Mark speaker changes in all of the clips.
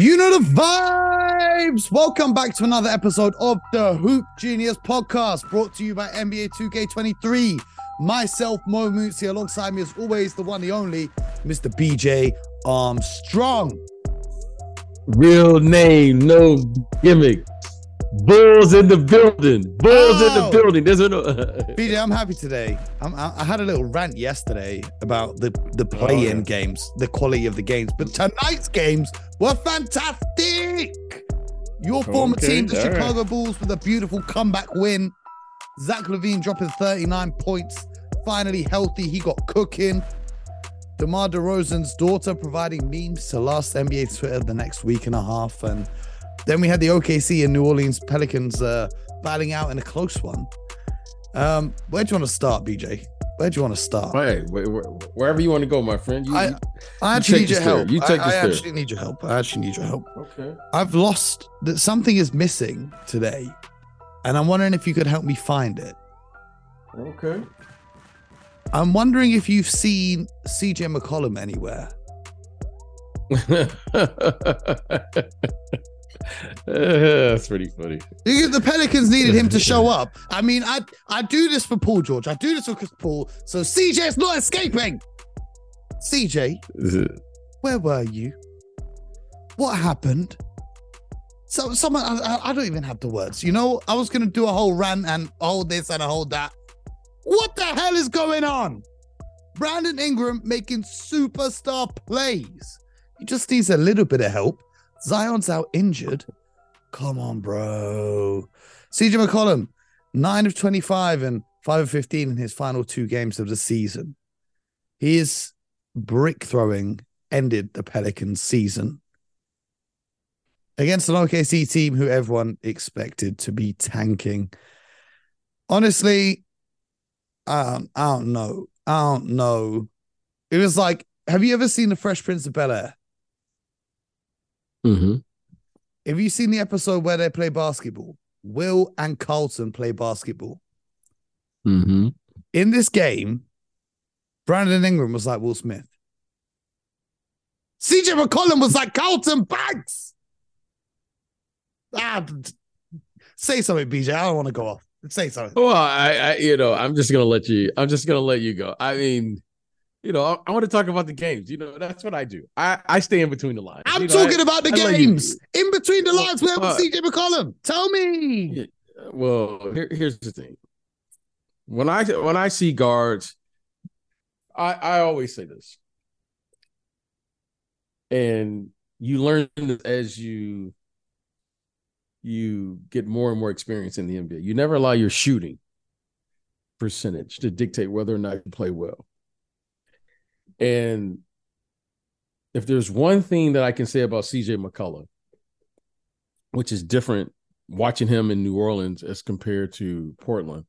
Speaker 1: You know the vibes. Welcome back to another episode of the Hoop Genius podcast brought to you by NBA 2K23. Myself, Mo Mooncey, alongside me as always, the one, the only, Mr. BJ Armstrong.
Speaker 2: Real name, no gimmick. Bulls in the building. Bulls in the
Speaker 1: Oh.
Speaker 2: building. There's no.
Speaker 1: BJ, I'm happy today. I'm, I, I had a little rant yesterday about the, the oh, play-in
Speaker 2: yeah.
Speaker 1: games, the quality of the games, but tonight's games were fantastic. Your former
Speaker 2: Okay,
Speaker 1: team, the
Speaker 2: all right.
Speaker 1: Chicago Bulls, with a beautiful comeback win. Zach LaVine dropping 39 points, finally healthy. He got cooking. DeMar DeRozan's daughter providing memes to last NBA Twitter the next week and a half. And then we had the OKC and New Orleans Pelicans uh, battling out in a close one. Um, where do you want to start, BJ? Where do you want to start?
Speaker 2: Hey, wh- wh- wherever you want to go, my friend. You,
Speaker 1: I-
Speaker 2: you-
Speaker 1: I actually
Speaker 2: take
Speaker 1: need your help.
Speaker 2: You take
Speaker 1: I, I actually need your help. I actually need your help.
Speaker 2: okay.
Speaker 1: I've lost that something is missing today, and I'm wondering if you could help me find it.
Speaker 2: Okay.
Speaker 1: I'm wondering if you've seen CJ McCollum anywhere.
Speaker 2: That's pretty funny.
Speaker 1: The Pelicans needed him to show up. I mean, I I do this for Paul George. I do this for Chris Paul. So CJ's not escaping. CJ, where were you? What happened? So someone, I, I- don't even have the words. You know, I was gonna do a whole rant and hold this and hold that. What the hell is going on? Brandon Ingram making superstar plays. He just needs a little bit of help. Zion's out injured. Come on, bro. CJ McCollum, 9 of 25 and 5 of 15 in his final two games of the season. His brick throwing ended the Pelicans season against an OKC team who everyone expected to be tanking. Honestly, I don't, I don't know. I don't know. It was like, have you ever seen The Fresh Prince of Bel Air?
Speaker 2: Hmm
Speaker 1: Have you seen the episode where they play basketball? Will and Carlton play basketball.
Speaker 2: hmm
Speaker 1: In this game, Brandon Ingram was like Will Smith. CJ McCollum was like Carlton Banks. Ah, say something, BJ. I don't want to go off. Say something.
Speaker 2: Well, I, I, you know, I'm just gonna let you. I'm just gonna let you go. I mean, you know, I, I want to talk about the games. You know, that's what I do. I, I stay in between the lines.
Speaker 1: I'm
Speaker 2: You know,
Speaker 1: talking
Speaker 2: I-
Speaker 1: about the
Speaker 2: I
Speaker 1: games. In between the lines, where was
Speaker 2: Uh,
Speaker 1: CJ McCollum? Tell me.
Speaker 2: Yeah. well here, here's the thing when i when i see guards i i always say this and you learn this as you you get more and more experience in the nba you never allow your shooting percentage to dictate whether or not you play well and if there's one thing that i can say about cj mccullough which is different watching him in New Orleans as compared to Portland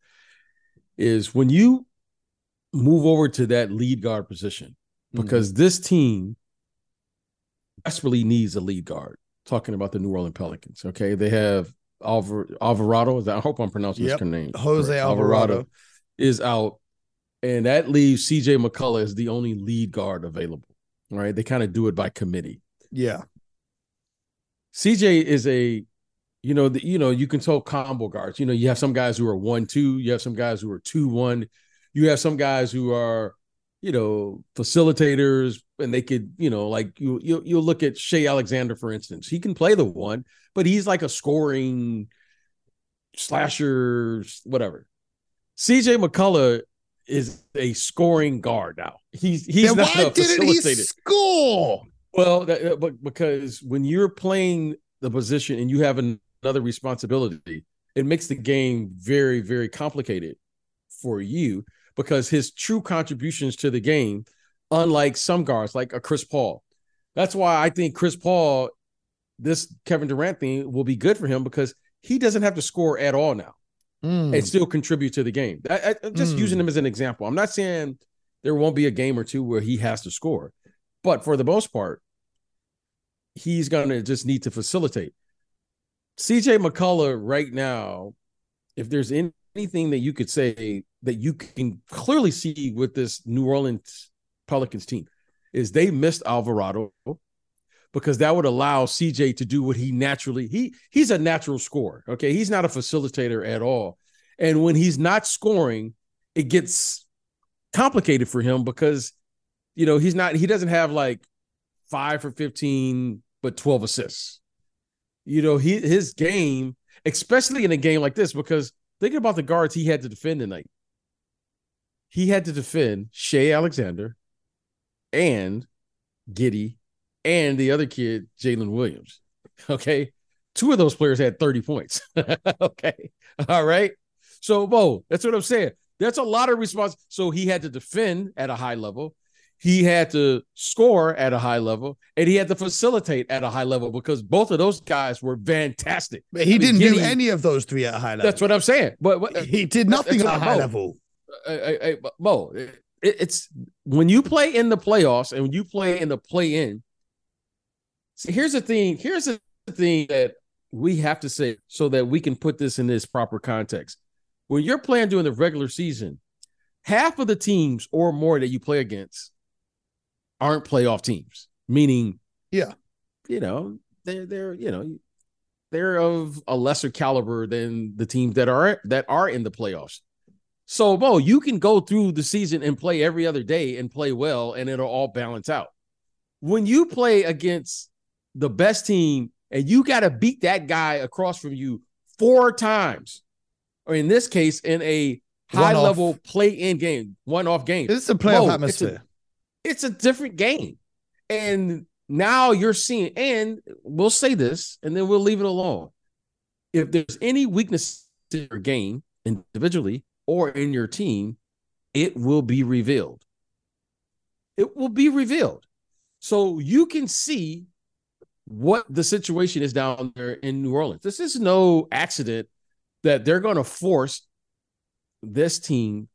Speaker 2: is when you move over to that lead guard position mm-hmm. because this team desperately needs a lead guard. Talking about the New Orleans Pelicans, okay, they have Alvar- Alvarado. I hope I'm pronouncing
Speaker 1: Yep.
Speaker 2: his name.
Speaker 1: Jose
Speaker 2: correct.
Speaker 1: Alvarado.
Speaker 2: is out, and that leaves CJ McCullough as the only lead guard available. Right, they kind of do it by committee.
Speaker 1: Yeah.
Speaker 2: CJ is a, you know, the, you know, you can tell combo guards. You know, you have some guys who are one two, you have some guys who are two one, you have some guys who are, you know, facilitators, and they could, you know, like you you you'll look at Shai Alexander for instance. He can play the one, but he's like a scoring slasher, whatever. CJ McCullough is a scoring guard now. He's he's
Speaker 1: then
Speaker 2: not
Speaker 1: why
Speaker 2: a
Speaker 1: didn't he score?
Speaker 2: Well, that, that- but because when you're playing the position and you have an- another responsibility, it makes the game very, very complicated for you because his true contributions to the game, unlike some guards like a Chris Paul, that's why I think Chris Paul, this Kevin Durant thing will be good for him because he doesn't have to score at all now
Speaker 1: Mm.
Speaker 2: and still contribute to the game. I, I'm just
Speaker 1: Mm.
Speaker 2: using him as an example. I'm not saying there won't be a game or two where he has to score, but for the most part, he's going to just need to facilitate. CJ McCullough right now, if there's anything that you could say that you can clearly see with this New Orleans Pelicans team, is they missed Alvarado because that would allow CJ to do what he naturally he he's a natural scorer. Okay, he's not a facilitator at all, and when he's not scoring, it gets complicated for him because you know he's not he doesn't have like five for fifteen but twelve assists. You know he his game, especially in a game like this, because thinking about the guards he had to defend tonight. He had to defend Shai Alexander and Giddey and the other kid, Jalen Williams. Okay. Two of those players had 30 points. okay. All right. So, Bo, that's what I'm saying. That's a lot of response. So he had to defend at a high level. He had to score at a high level, and he had to facilitate at a high level because both of those guys were fantastic.
Speaker 1: But he I mean, didn't do any of those three at a high level.
Speaker 2: That's what I'm saying. But, but
Speaker 1: he did nothing at a high Bo, level.
Speaker 2: I, I, Bo, it, it's when you play in the playoffs and when you play in the play in, See, here's the thing. Here's the thing that we have to say so that we can put this in this proper context. When you're playing during the regular season, half of the teams or more that you play against aren't playoff teams. Meaning,
Speaker 1: yeah,
Speaker 2: you know, they're they're you know they're of a lesser caliber than the teams that are that are in the playoffs. So, Bo, you can go through the season and play every other day and play well, and it'll all balance out. When you play against the best team and you got to beat that guy across from you four times, or in this case, in a high level play in game, one off game.
Speaker 1: It's a playoff Bro, atmosphere.
Speaker 2: It's a, it's a different game. And now you're seeing, and we'll say this and then we'll leave it alone. If there's any weakness in your game individually or in your team, it will be revealed. It will be revealed. So you can see what the situation is down there in New Orleans. This is no accident that they're going to force this team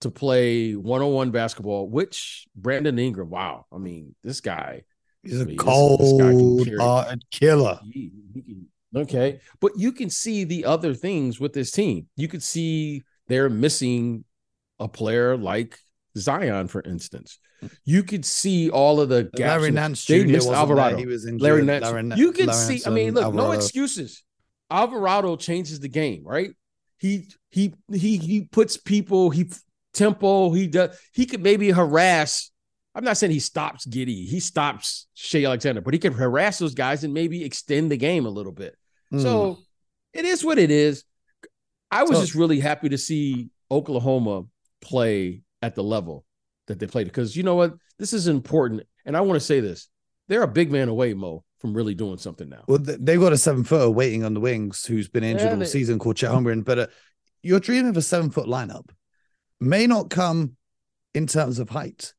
Speaker 2: to play one-on-one basketball, which Brandon Ingram, wow. I mean, this guy
Speaker 1: He's a I mean, cold uh, killer. He, he
Speaker 2: can, okay. But you can see the other things with this team. You could see they're missing a player like Zion, for instance. You could see all of the gaps.
Speaker 1: Larry Nance Jr. They missed Alvarado. He was injured.
Speaker 2: Larry Nance. Larry, you can Larry see. I mean, look, Alvarado. no excuses. Alvarado changes the game, right? He he he he puts people. He tempo. He does. He could maybe harass. I'm not saying he stops Giddey. He stops Shai Alexander, but he can harass those guys and maybe extend the game a little bit. Mm. So it is what it is. I was so, just really happy to see Oklahoma play at the level that they played because you know what? This is important. And i want to say this they're a big man away mo from really doing something now.
Speaker 1: Well they've got a seven footer waiting on the wings who's been injured yeah, all they, season called Chet Holmgren but uh, your dream of a seven foot lineup. May not come in terms of height.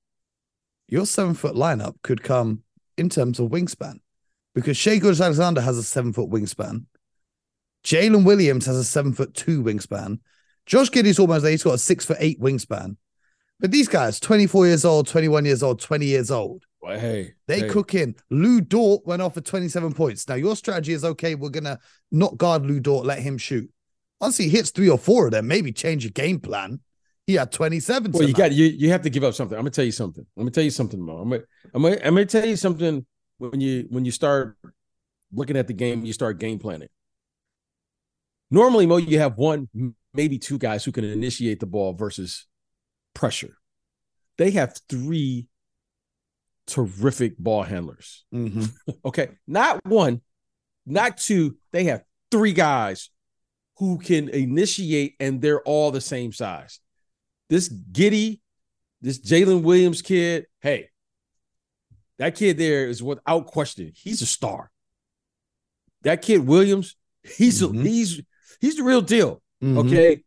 Speaker 1: Your seven foot lineup could come in terms of wingspan. Because Shai Gilgeous-Alexander has a seven foot wingspan. Jalen Williams has a seven foot two wingspan. Josh Giddey's almost there. He's got a six foot eight wingspan. But these guys, 24 years old, 21 years old, 20 years old.
Speaker 2: Well, hey,
Speaker 1: they
Speaker 2: hey.
Speaker 1: cook in. Lu Dort went off for 27 points. Now, your strategy is okay, we're going to not guard Lu Dort, let him shoot. Once he hits three or four of them, maybe change your game plan. He had 27.
Speaker 2: Well, you got you you have to give up something. I'm gonna tell you something. Let me tell you something, Mo. I'm gonna, I'm gonna, I'm gonna tell you something when you when you start looking at the game, you start game planning. Normally, Mo, you have one, maybe two guys who can initiate the ball versus pressure. They have three terrific ball handlers.
Speaker 1: Mm-hmm.
Speaker 2: okay. Not one, not two. They have three guys who can initiate, and they're all the same size. This Giddey, this Jalen Williams kid, hey, that kid there is without question, he's a star. That kid Williams, he's mm-hmm. a, he's he's the real deal. Mm-hmm. Okay.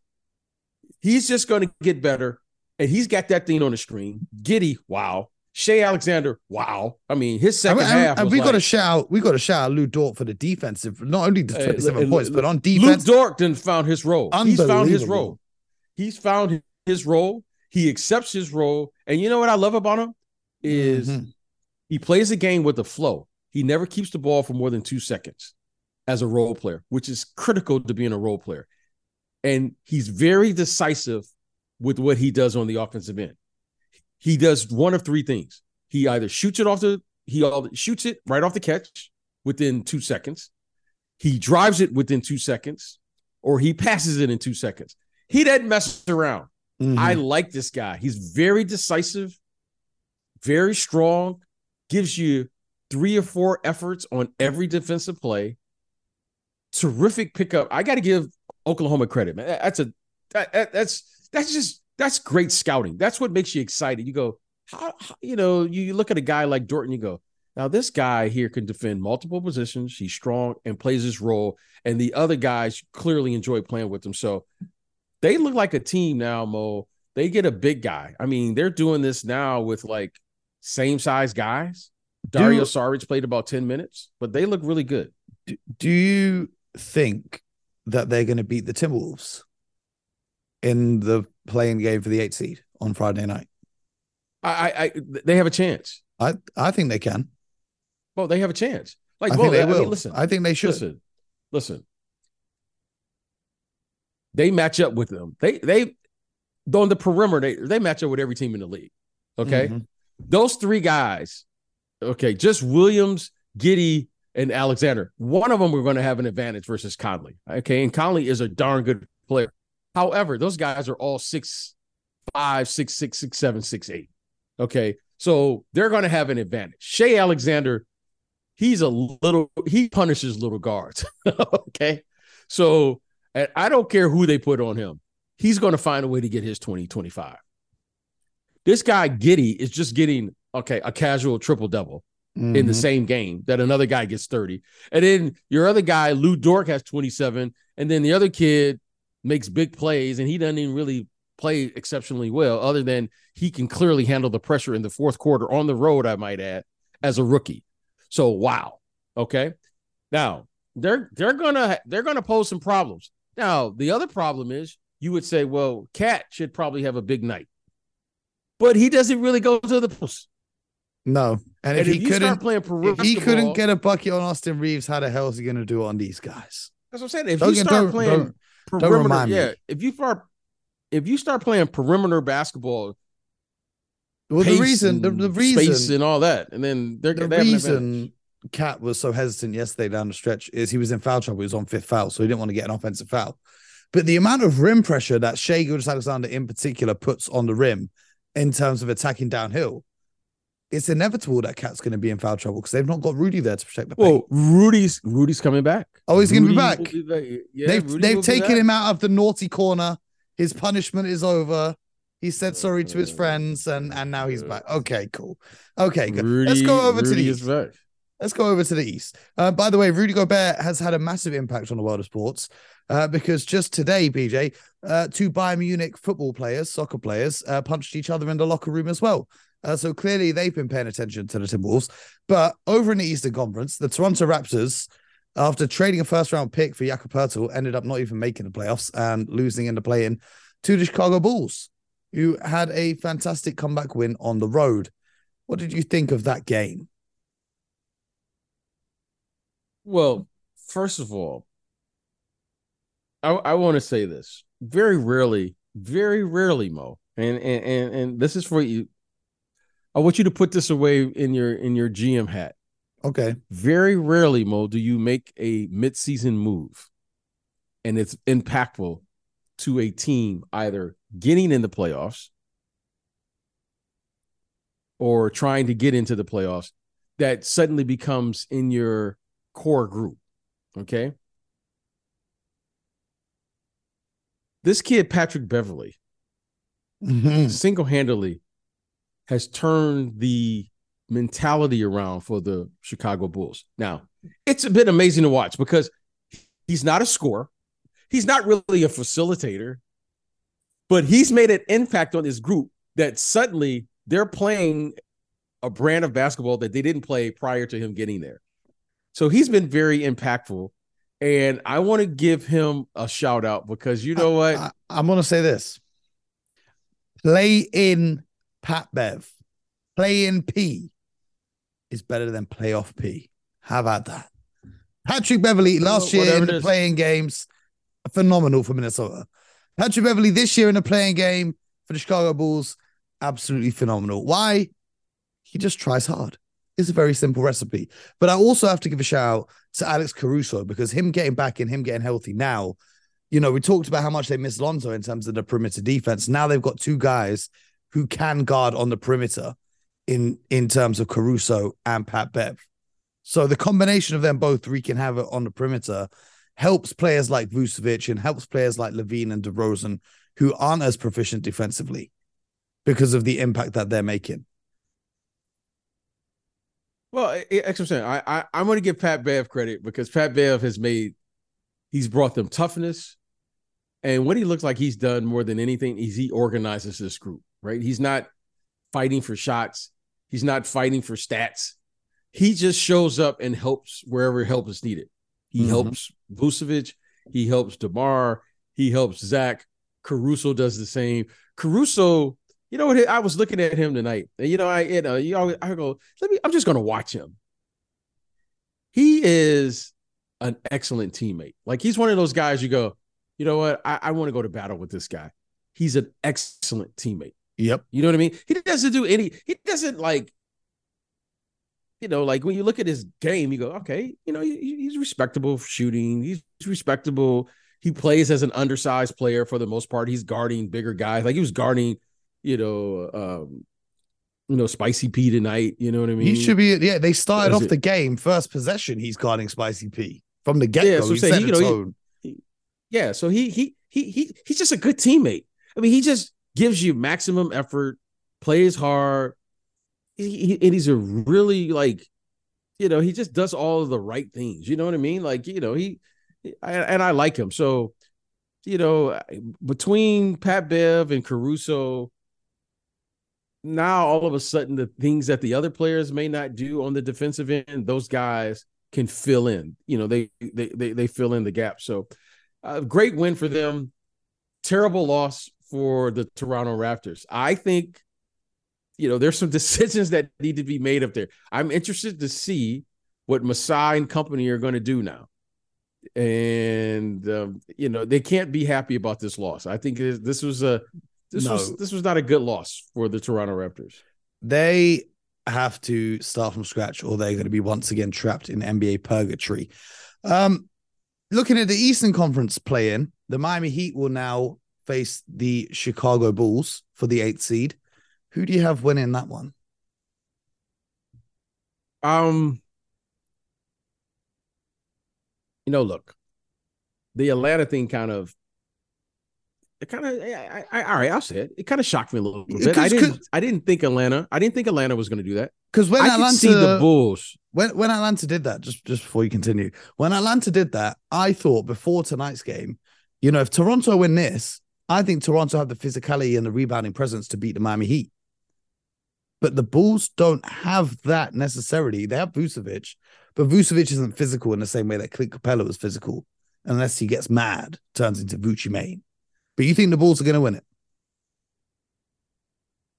Speaker 2: He's just going to get better and he's got that thing on the screen. Giddey, wow. Shai Alexander, wow. I mean, his second I mean, half.
Speaker 1: And we like, got to shout, we got to shout Lu Dort for the defensive, not only the 27 uh, points, but on defense.
Speaker 2: Lu Dort didn't found his role. He's found his role. He's found his role. He accepts his role. And you know what I love about him? Is mm-hmm. he plays a game with the flow. He never keeps the ball for more than two seconds as a role player, which is critical to being a role player. And he's very decisive with what he does on the offensive end. He does one of three things. He either shoots it off the he all shoots it right off the catch within two seconds. He drives it within two seconds, or he passes it in two seconds. He doesn't mess around. Mm-hmm. I like this guy. He's very decisive, very strong, gives you three or four efforts on every defensive play. Terrific pickup. I got to give Oklahoma credit, man. That's a that, that's that's just that's great scouting. That's what makes you excited. You go, how, how, you know, you look at a guy like Dorton, you go, now this guy here can defend multiple positions. He's strong and plays his role, and the other guys clearly enjoy playing with him. So they look like a team now, Mo. They get a big guy. I mean, they're doing this now with like same size guys. Dario do, Saric played about 10 minutes, but they look really good.
Speaker 1: Do, do you think that they're going to beat the Timberwolves in the play-in game for the eight seed on Friday night?
Speaker 2: I, I, they have a chance.
Speaker 1: I, I think they can.
Speaker 2: Well, they have a chance. Like,
Speaker 1: I
Speaker 2: well,
Speaker 1: think they
Speaker 2: I
Speaker 1: will.
Speaker 2: Mean, listen,
Speaker 1: I think they should.
Speaker 2: Listen, listen. They match up with them. They, they, on the perimeter, they, they match up with every team in the league. Okay, mm-hmm. those three guys. Okay, just Williams, Giddey, and Alexander. One of them we're going to have an advantage versus Conley. Okay, and Conley is a darn good player. However, those guys are all six, five, six, six, six, seven, six, eight. Okay. So they're going to have an advantage. Shai Alexander, he's a little, he punishes little guards. okay. So I don't care who they put on him, he's going to find a way to get his 20, 25. This guy, Giddey, is just getting, okay, a casual triple double. Mm-hmm. in the mm-hmm. same game that another guy gets 30. And then your other guy, Lu Dort, has 27. And then the other kid makes big plays and he doesn't even really play exceptionally well, other than he can clearly handle the pressure in the fourth quarter on the road, I might add, as a rookie. So wow. Okay. Now they're they're gonna they're gonna pose some problems. Now, the other problem is you would say, well, KAT should probably have a big night. But he doesn't really go to the post.
Speaker 1: No. And, and if, if, he couldn't
Speaker 2: playing
Speaker 1: if he couldn't get a bucket on Austin Reaves, how the hell is he gonna do on these guys?
Speaker 2: That's what I'm saying. If don't, you start don't, playing don't, perimeter, yeah, if you start if you start playing perimeter basketball,
Speaker 1: well, the reason, the, the reason,
Speaker 2: space and all that, and then they're going
Speaker 1: the
Speaker 2: they
Speaker 1: reason KAT was so hesitant yesterday down the stretch is he was in foul trouble. He was on fifth foul, so he didn't want to get an offensive foul. But the amount of rim pressure that Shai Gilgeous-Alexander in particular puts on the rim in terms of attacking downhill, it's inevitable that KAT's going to be in foul trouble because they've not got Rudy there to protect the paint. Well,
Speaker 2: Rudy's Rudy's coming back.
Speaker 1: Oh, he's
Speaker 2: going
Speaker 1: to be back. Be yeah, they've Rudy they've taken him out of the naughty corner. His punishment is over. He said sorry to his friends, and and now he's back. Okay, cool. Okay, good. Rudy, Let's go over Rudy to the east. Back. Let's go over to the east. Uh, by the way, Rudy Gobert has had a massive impact on the world of sports uh, because just today, BJ, uh, two Bayern Munich football players, soccer players, uh, punched each other in the locker room as well. Uh, so clearly, they've been paying attention to the Timberwolves. But over in the Eastern Conference, the Toronto Raptors after trading a first round pick for Jakob Poeltl, ended up not even making the playoffs and losing in the play in to the Chicago Bulls, who had a fantastic comeback win on the road. What did you think of that game?
Speaker 2: Well, first of all, I, I want to say this. Very rarely, very rarely, Mo, and, and and and this is for you. I want you to put this away in your in your GM hat.
Speaker 1: Okay.
Speaker 2: Very rarely, Mo, do you make a midseason move and it's impactful to a team either getting in the playoffs or trying to get into the playoffs that suddenly becomes in your core group. Okay. This kid, Patrick Beverley, mm-hmm. single handedly has turned the mentality around for the Chicago Bulls. Now, it's a bit amazing to watch because he's not a scorer, he's not really a facilitator, but he's made an impact on this group that suddenly they're playing a brand of basketball that they didn't play prior to him getting there. So he's been very impactful. And I want to give him a shout out because you know what? I,
Speaker 1: am going to say this play in Pat Bev, playing P is better than playoff P. How about that? Patrick Beverley last year in the play-in games, phenomenal for Minnesota. Patrick Beverley this year in the play-in game for the Chicago Bulls, absolutely phenomenal. Why? He just tries hard. It's a very simple recipe. But I also have to give a shout out to Alex Caruso because him getting back and him getting healthy now, you know, we talked about how much they miss Lonzo in terms of the perimeter defense. Now they've got two guys who can guard on the perimeter in in terms of Caruso and Pat Bev. So the combination of them both wreaking havoc on the perimeter helps players like Vucevic and helps players like LaVine and DeRozan who aren't as proficient defensively because of the impact that they're making.
Speaker 2: Well, I'm. I, I I'm going to give Pat Bev credit because Pat Bev has made he's brought them toughness, and what he looks like he's done more than anything is he organizes this group. Right, he's not fighting for shots. He's not fighting for stats. He just shows up and helps wherever help is needed. He mm-hmm. helps Vucevic. He helps DeMar. He helps Zach. Caruso does the same. Caruso you know what? I was looking at him tonight, and you know, I you know, you always, I go, let me. I'm just going to watch him. He is an excellent teammate. Like he's one of those guys you go, you know what? I, I want to go to battle with this guy. He's an excellent teammate.
Speaker 1: Yep.
Speaker 2: You know what I mean? He doesn't do any. He doesn't like. You know, like when you look at his game, you go, okay, you know, he, he's respectable shooting. He's respectable. He plays as an undersized player for the most part. He's guarding bigger guys. Like he was guarding you know, um, you know, Spicy P tonight. You know what I mean?
Speaker 1: He should be. Yeah, they started off it? the game first possession. He's guarding Spicy P from the get go. Yeah, so he say, you know,
Speaker 2: he, he, yeah, so he he he he he's just a good teammate. I mean, he just gives you maximum effort, plays hard, he, he, and he's a really like, you know, he just does all of the right things. You know what I mean? Like, you know, he, I, and I like him. So, you know, between Pat Bev and Caruso, now all of a sudden the things that the other players may not do on the defensive end, those guys can fill in. You know, they they they, they fill in the gap. So, a uh, great win for them. Terrible loss for the Toronto Raptors. I think, you know, there's some decisions that need to be made up there. I'm interested to see what Masai and company are going to do now. And um, you know they can't be happy about this loss. I think this was a this no. was this was not a good loss for the Toronto Raptors.
Speaker 1: They have to start from scratch, or they're going to be once again trapped in NBA purgatory. Um, looking at the Eastern Conference play-in, the Miami Heat will now face the Chicago Bulls for the eighth seed. Who do you have winning that one?
Speaker 2: Um, you know, look, the Atlanta thing kind of it kind of I, I, all right i'll say it it kind of shocked me a little bit i didn't i didn't think atlanta i didn't think atlanta was going to do that
Speaker 1: because when
Speaker 2: I
Speaker 1: atlanta
Speaker 2: see the bulls
Speaker 1: when when atlanta did that just just before you continue when atlanta did that i thought before tonight's game you know if toronto win this i think toronto have the physicality and the rebounding presence to beat the miami heat but the bulls don't have that necessarily they have vucevic but vucevic isn't physical in the same way that clint capela was physical unless he gets mad turns into Vucci Main. But you think the Bulls are going to win it?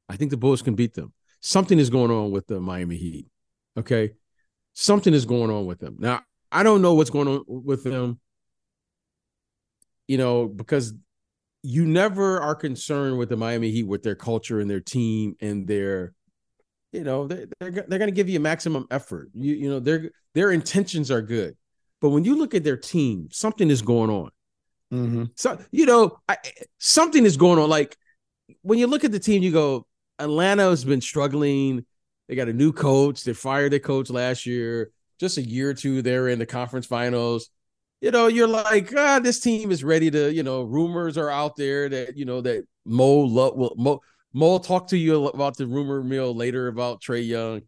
Speaker 2: I think the Bulls can beat them. Something is going on with the Miami Heat. Okay. Something is going on with them. Now, I don't know what's going on with them, you know, because you never are concerned with the Miami Heat with their culture and their team and their, you know, they're, they're, they're going to give you a maximum effort. You, you know, their their intentions are good. But when you look at their team, something is going on. Mm-hmm. So you know, I, something is going on. Like when you look at the team, you go, Atlanta has been struggling. They got a new coach. They fired their coach last year. Just a year or two, they're in the conference finals. You know, you're like, ah, this team is ready to. You know, rumors are out there that you know that Mo will Mo Mo will talk to you about the rumor mill later about Trae Young.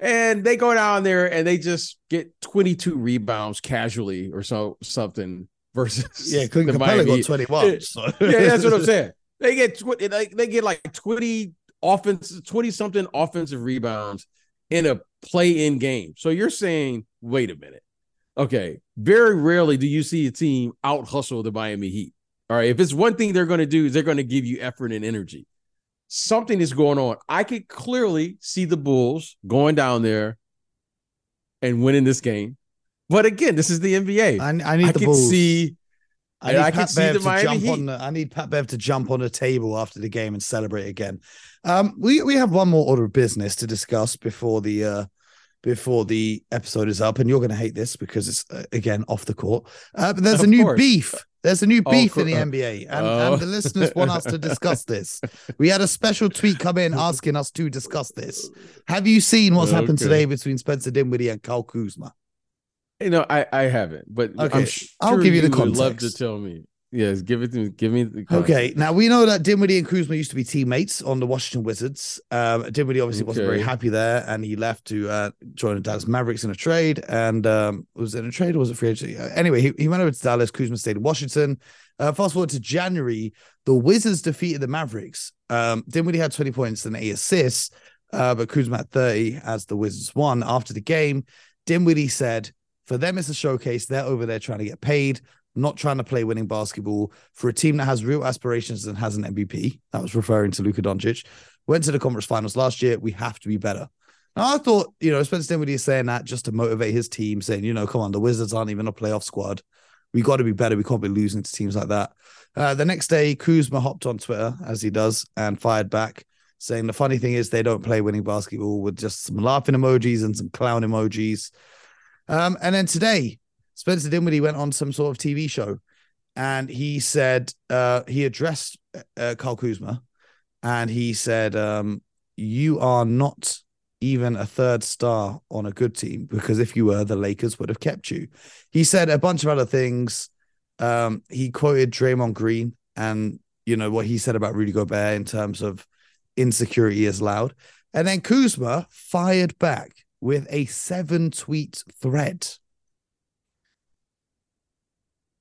Speaker 2: And they go down there and they just get 22 rebounds casually or so something versus
Speaker 1: yeah, Clint Capela got 21. So.
Speaker 2: yeah, that's what I'm saying. They get tw- they get like 20 offense, 20 something offensive rebounds in a play in game. So you're saying, wait a minute. Okay. Very rarely do you see a team out hustle the Miami Heat. All right. If it's one thing they're going to do, is they're going to give you effort and energy. Something is going on. I could clearly see the Bulls going down there and winning this game. But again, this is the NBA.
Speaker 1: I, I need I the Bulls.
Speaker 2: see.
Speaker 1: I need I Pat Bev to Miami jump Heat. on. The, I need Pat Bev to jump on a table after the game and celebrate again. Um, we we have one more order of business to discuss before the uh, before the episode is up, and you're going to hate this because it's uh, again off the court. Uh, but there's of a new course. beef. There's a new oh, beef oh, in the NBA, and, oh. and, the listeners want us to discuss this. We had a special tweet come in asking us to discuss this. Have you seen what's okay. happened today between Spencer Dinwiddie and Kyle Kuzma?
Speaker 2: You know, I I haven't, but okay. Sure
Speaker 1: I'll give you the context.
Speaker 2: Love to tell me. Yes, give it to me. Give me the.
Speaker 1: Okay, now we know that Dinwiddie and Kuzma used to be teammates on the Washington Wizards. Um, Dinwiddie obviously okay. wasn't very happy there, and he left to uh, join the Dallas Mavericks in a trade. And um, was it a trade or was it free agency? Uh, anyway, he, he went over to Dallas. Kuzma stayed in Washington. Uh, fast forward to January, the Wizards defeated the Mavericks. Um, Dinwiddie had 20 points and eight assists, uh, but Kuzma had 30 as the Wizards won. After the game, Dinwiddie said, for them, it's a showcase. They're over there trying to get paid, not trying to play winning basketball. For a team that has real aspirations and has an MVP, that was referring to Luka Doncic, went to the conference finals last year. We have to be better. Now, I thought, you know, Spencer Dinwiddie is saying that just to motivate his team, saying, you know, come on, the Wizards aren't even a playoff squad. We got to be better. We can't be losing to teams like that. Uh, the next day, Kuzma hopped on Twitter, as he does, and fired back, saying the funny thing is they don't play winning basketball with just some laughing emojis and some clown emojis. Um, and then today, Spencer Dinwiddie went on some sort of TV show and he said uh, he addressed uh, Carl Kuzma and he said, um, You are not even a third star on a good team because if you were, the Lakers would have kept you. He said a bunch of other things. Um, he quoted Draymond Green and you know what he said about Rudy Gobert in terms of insecurity is loud. And then Kuzma fired back with a seven tweet thread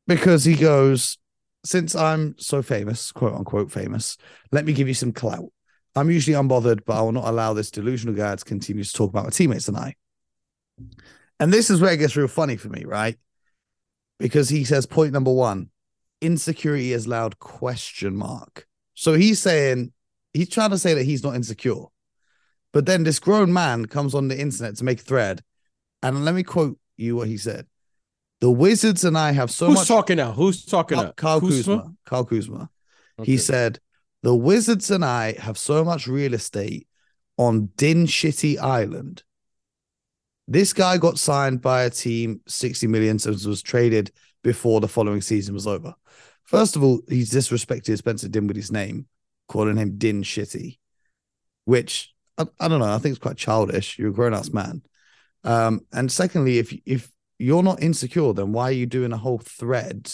Speaker 1: because he goes, Since I'm so famous, quote unquote famous, let me give you some clout. I'm usually unbothered, but I will not allow this delusional guy to continue to talk about my teammates and I. And this is where it gets real funny for me, right? Because he says point number one, insecurity is loud question mark. So he's saying he's trying to say that he's not insecure. But then this grown man comes on the internet to make a thread. And let me quote you what he said. The Wizards and I have so
Speaker 2: Who's
Speaker 1: much.
Speaker 2: talking now? Who's talking
Speaker 1: now? Kyle Kuzma. Kuzma. Kyle Kuzma. Okay. He said, The Wizards and I have so much real estate on Din Shitty Island. This guy got signed by a team 60 million, so was traded before the following season was over. First of all, he's disrespected Spencer Dinwiddie's name, calling him Din Shitty, which I, I don't know. I think it's quite childish. You're a grown ass man. Um, and secondly, if if you're not insecure, then why are you doing a whole thread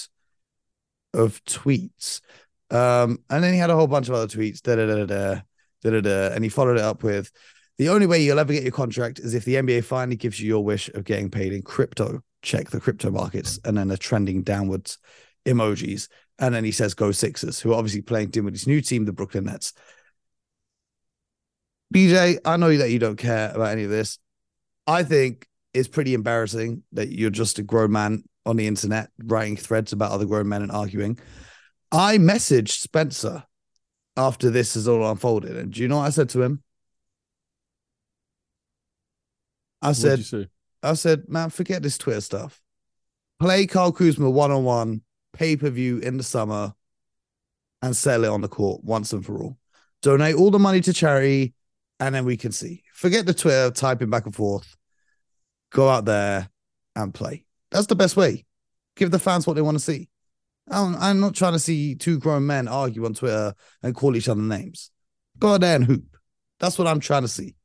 Speaker 1: of tweets? Um, and then he had a whole bunch of other tweets, da da da da da da da, and he followed it up with, "The only way you'll ever get your contract is if the NBA finally gives you your wish of getting paid in crypto. Check the crypto markets." And then a trending downwards emojis, and then he says, "Go Sixers," who are obviously playing Tim with his new team, the Brooklyn Nets. BJ, I know that you don't care about any of this. I think it's pretty embarrassing that you're just a grown man on the internet writing threads about other grown men and arguing. I messaged Spencer after this has all unfolded, and do you know what I said to him? I said, I said, man, forget this Twitter stuff. Play Carl Kuzma one on one, pay per view in the summer, and sell it on the court once and for all. Donate all the money to charity and then we can see. Forget the Twitter typing back and forth. Go out there and play. That's the best way. Give the fans what they want to see. I'm, not trying to see two grown men argue on Twitter and call each other names. Go out there and hoop. That's what I'm trying to see.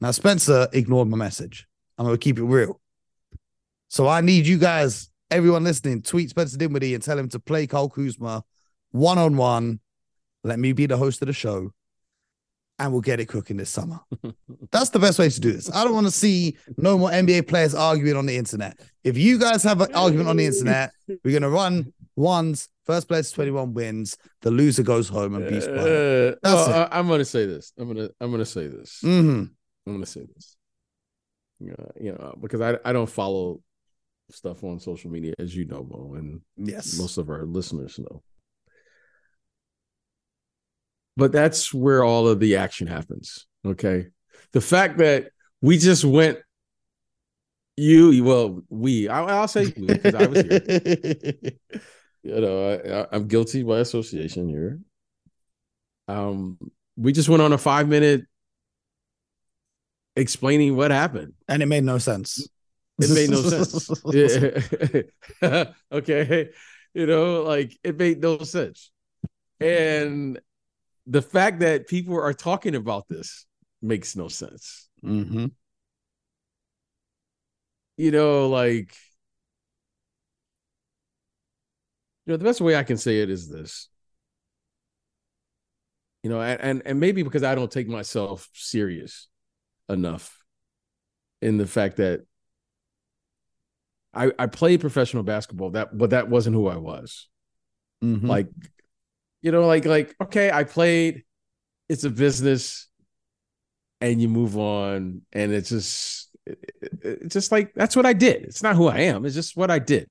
Speaker 1: Now, Spencer ignored my message. I'm going to keep it real. So I need you guys, everyone listening, tweet Spencer Dinwiddie and tell him to play Carl Kuzma one on one. Let me be the host of the show and we'll get it cooking this summer. That's the best way to do this. I don't want to see no more NBA players arguing on the internet. If you guys have an argument on the internet, we're gonna run ones. First place 21 wins. The loser goes home and beats. Uh,
Speaker 2: well, I, am gonna say this. I'm gonna I'm gonna say this.
Speaker 1: Mm-hmm.
Speaker 2: I'm gonna say this. Yeah, you know, because I I don't follow stuff on social media as you know, Mo, and
Speaker 1: yes,
Speaker 2: most of our listeners know. But that's where all of the action happens. Okay. The fact that we just went, you, well, we, I, will say we because I was here. you know, I, am guilty by association here. Um, we just went on a five minute explaining what happened,
Speaker 1: and it made no sense.
Speaker 2: It made no sense. okay, you know, like it made no sense, and the fact that people are talking about this makes no sense.
Speaker 1: Mm-hmm.
Speaker 2: You know, like you know, the best way I can say it is this. You know, and and maybe because I don't take myself serious enough in the fact that I I played professional basketball that but that wasn't who I was.
Speaker 1: Mm-hmm.
Speaker 2: Like you know like like okay, I played it's a business and you move on and it's just it's just like that's what I did. It's not who I am. It's just what I did.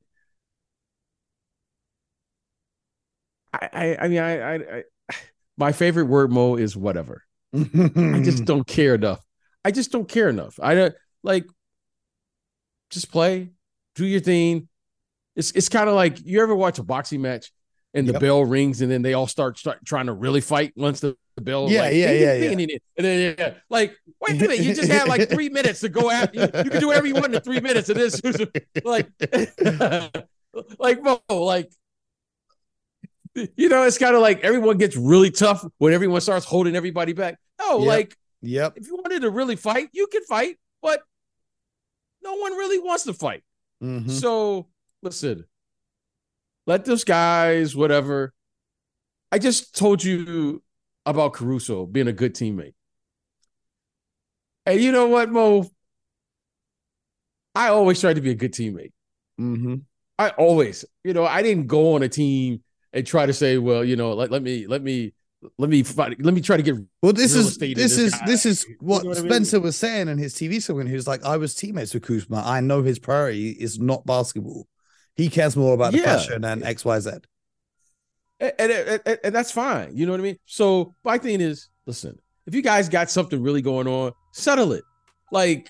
Speaker 2: I, I, I mean, I, I, I, my favorite word, Mo, is whatever. I just don't care enough. I just don't care enough. I don't like just play, do your thing. It's it's kind of like you ever watch a boxing match and the yep. bell rings and then they all start, start trying to really fight once the, bell.
Speaker 1: Yeah,
Speaker 2: like,
Speaker 1: yeah, yeah, yeah.
Speaker 2: And then yeah, like wait a minute, you just had like three minutes to go after. You, you can do whatever you want in three minutes. And this like like Mo, like you know, it's kind of like everyone gets really tough when everyone starts holding everybody back. No,
Speaker 1: yep.
Speaker 2: like,
Speaker 1: yep.
Speaker 2: If you wanted to really fight, you can fight, but no one really wants to fight.
Speaker 1: Mm-hmm.
Speaker 2: So listen, let those guys, whatever. I just told you about Caruso being a good teammate. And you know what, Mo? I always tried to be a good teammate.
Speaker 1: Mm-hmm.
Speaker 2: I always, you know, I didn't go on a team and try to say, well, you know, let, let me let me let me find, let me try to get
Speaker 1: well this is this, this is guy. this is what, you know what spencer I mean? was saying in his tv segment he was like i was teammates with kuzma i know his priority is not basketball he cares more about the yeah. passion than xyz
Speaker 2: and, and, and, and, that's fine you know what i mean so my thing is listen if you guys got something really going on settle it like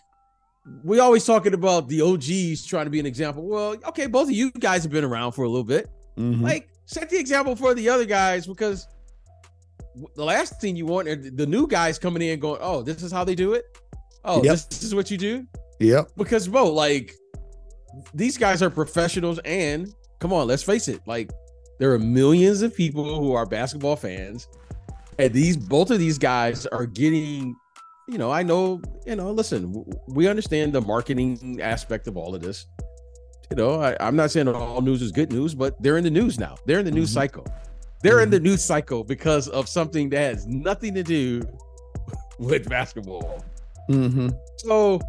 Speaker 2: we always talking about the og's trying to be an example well okay both of you guys have been around for a little bit
Speaker 1: mm-hmm.
Speaker 2: like set the example for the other guys because the last thing you want are the new guys coming in going, oh, this is how they do it. Oh, yep. this, this is what you do.
Speaker 1: Yep.
Speaker 2: Because bro, like these guys are professionals, and come on, let's face it, like there are millions of people who are basketball fans, and these both of these guys are getting. You know, I know. You know, listen, we understand the marketing aspect of all of this you know, I, am not saying all news is good news, but they're in the news now. They're in the news mm-hmm. cycle. They're mm-hmm. in the news cycle because of something that has nothing to do with basketball.
Speaker 1: Mm-hmm.
Speaker 2: So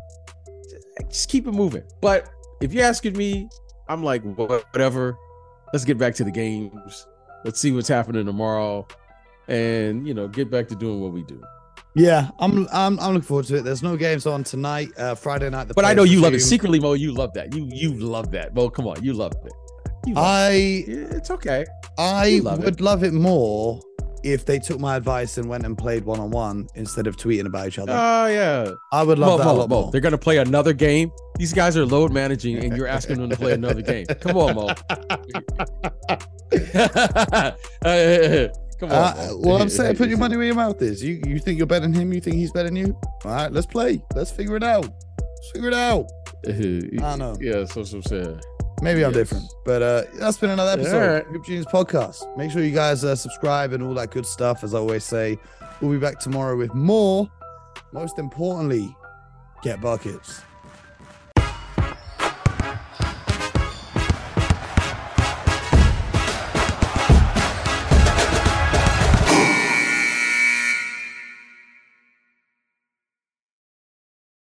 Speaker 2: just keep it moving. But if you're asking me, I'm like, whatever. Let's get back to the games. Let's see what's happening tomorrow, and you know, get back to doing what we do.
Speaker 1: Yeah, I'm I'm I'm looking forward to it. There's no games on tonight, uh, Friday night.
Speaker 2: but I know you love it secretly, Mo. You love that. You you love that, Mo. Come on, you love it.
Speaker 1: You love I
Speaker 2: it. it's okay.
Speaker 1: I love would it. love it more if they took my advice and went and played one on one instead of tweeting about each other.
Speaker 2: Oh yeah,
Speaker 1: I would love Mo, that Mo, a lot
Speaker 2: Mo.
Speaker 1: more.
Speaker 2: They're gonna play another game. These guys are load managing, and you're asking them to play another game. Come on, Mo. Come on. Uh,
Speaker 1: well, I'm saying, put your money where your mouth is. You you think you're better than him? You think he's better than you? All right, let's play. Let's figure it out. Let's figure it out. I know.
Speaker 2: Yeah, that's what I'm saying.
Speaker 1: Maybe I'm different, but uh, that's been another episode yeah, right. Hoop Genius podcast. Make sure you guys uh, subscribe and all that good stuff. As I always say, we'll be back tomorrow with more. Most importantly, get buckets.